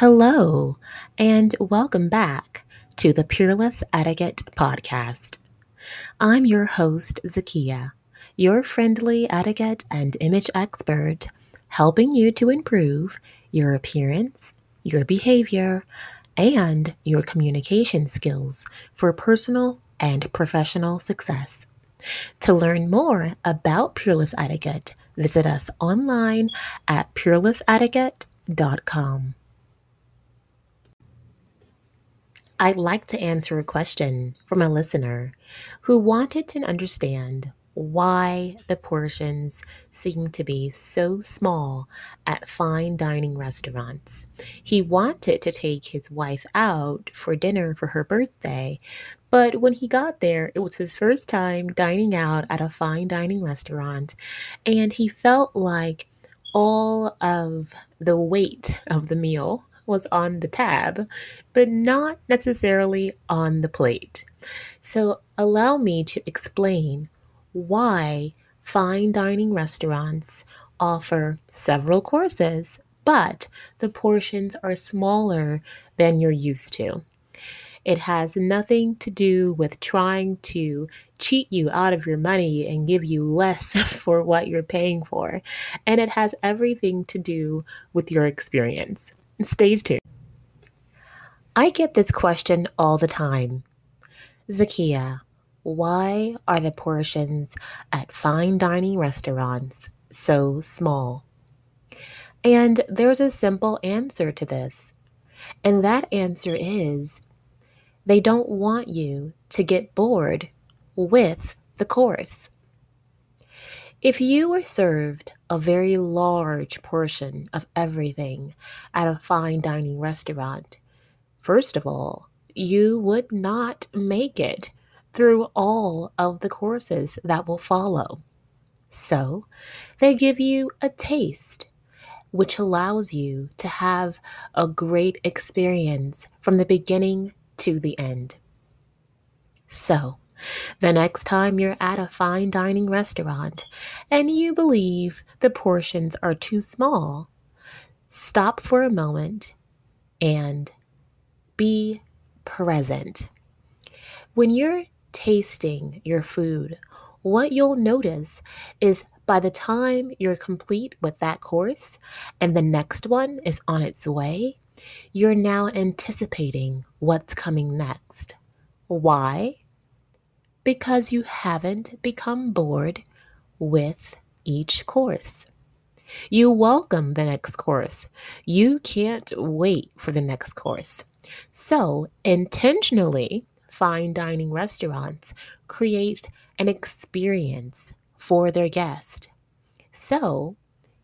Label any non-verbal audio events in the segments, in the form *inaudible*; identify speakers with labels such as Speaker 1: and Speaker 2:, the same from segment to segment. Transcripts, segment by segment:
Speaker 1: Hello, and welcome back to the Peerless Etiquette Podcast. I'm your host, Zakia, your friendly etiquette and image expert, helping you to improve your appearance, your behavior, and your communication skills for personal and professional success. To learn more about Peerless Etiquette, visit us online at peerlessetiquette.com. I'd like to answer a question from a listener who wanted to understand why the portions seem to be so small at fine dining restaurants. He wanted to take his wife out for dinner for her birthday, but when he got there, it was his first time dining out at a fine dining restaurant, and he felt like all of the weight of the meal was on the tab, but not necessarily on the plate. So, allow me to explain why fine dining restaurants offer several courses, but the portions are smaller than you're used to. It has nothing to do with trying to cheat you out of your money and give you less *laughs* for what you're paying for. And it has everything to do with your experience. Stay tuned. I get this question all the time. Zakia, why are the portions at fine dining restaurants so small? And there's a simple answer to this. And that answer is they don't want you to get bored with the course. If you were served a very large portion of everything at a fine dining restaurant, first of all, you would not make it through all of the courses that will follow. So, they give you a taste, which allows you to have a great experience from the beginning to the end. So, the next time you're at a fine dining restaurant and you believe the portions are too small, stop for a moment and be present. When you're tasting your food, what you'll notice is by the time you're complete with that course and the next one is on its way, you're now anticipating what's coming next. Why? Because you haven't become bored with each course. You welcome the next course. You can't wait for the next course. So, intentionally, fine dining restaurants create an experience for their guest. So,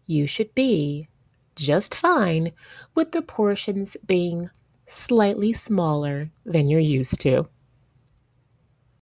Speaker 1: you should be just fine with the portions being slightly smaller than you're used to.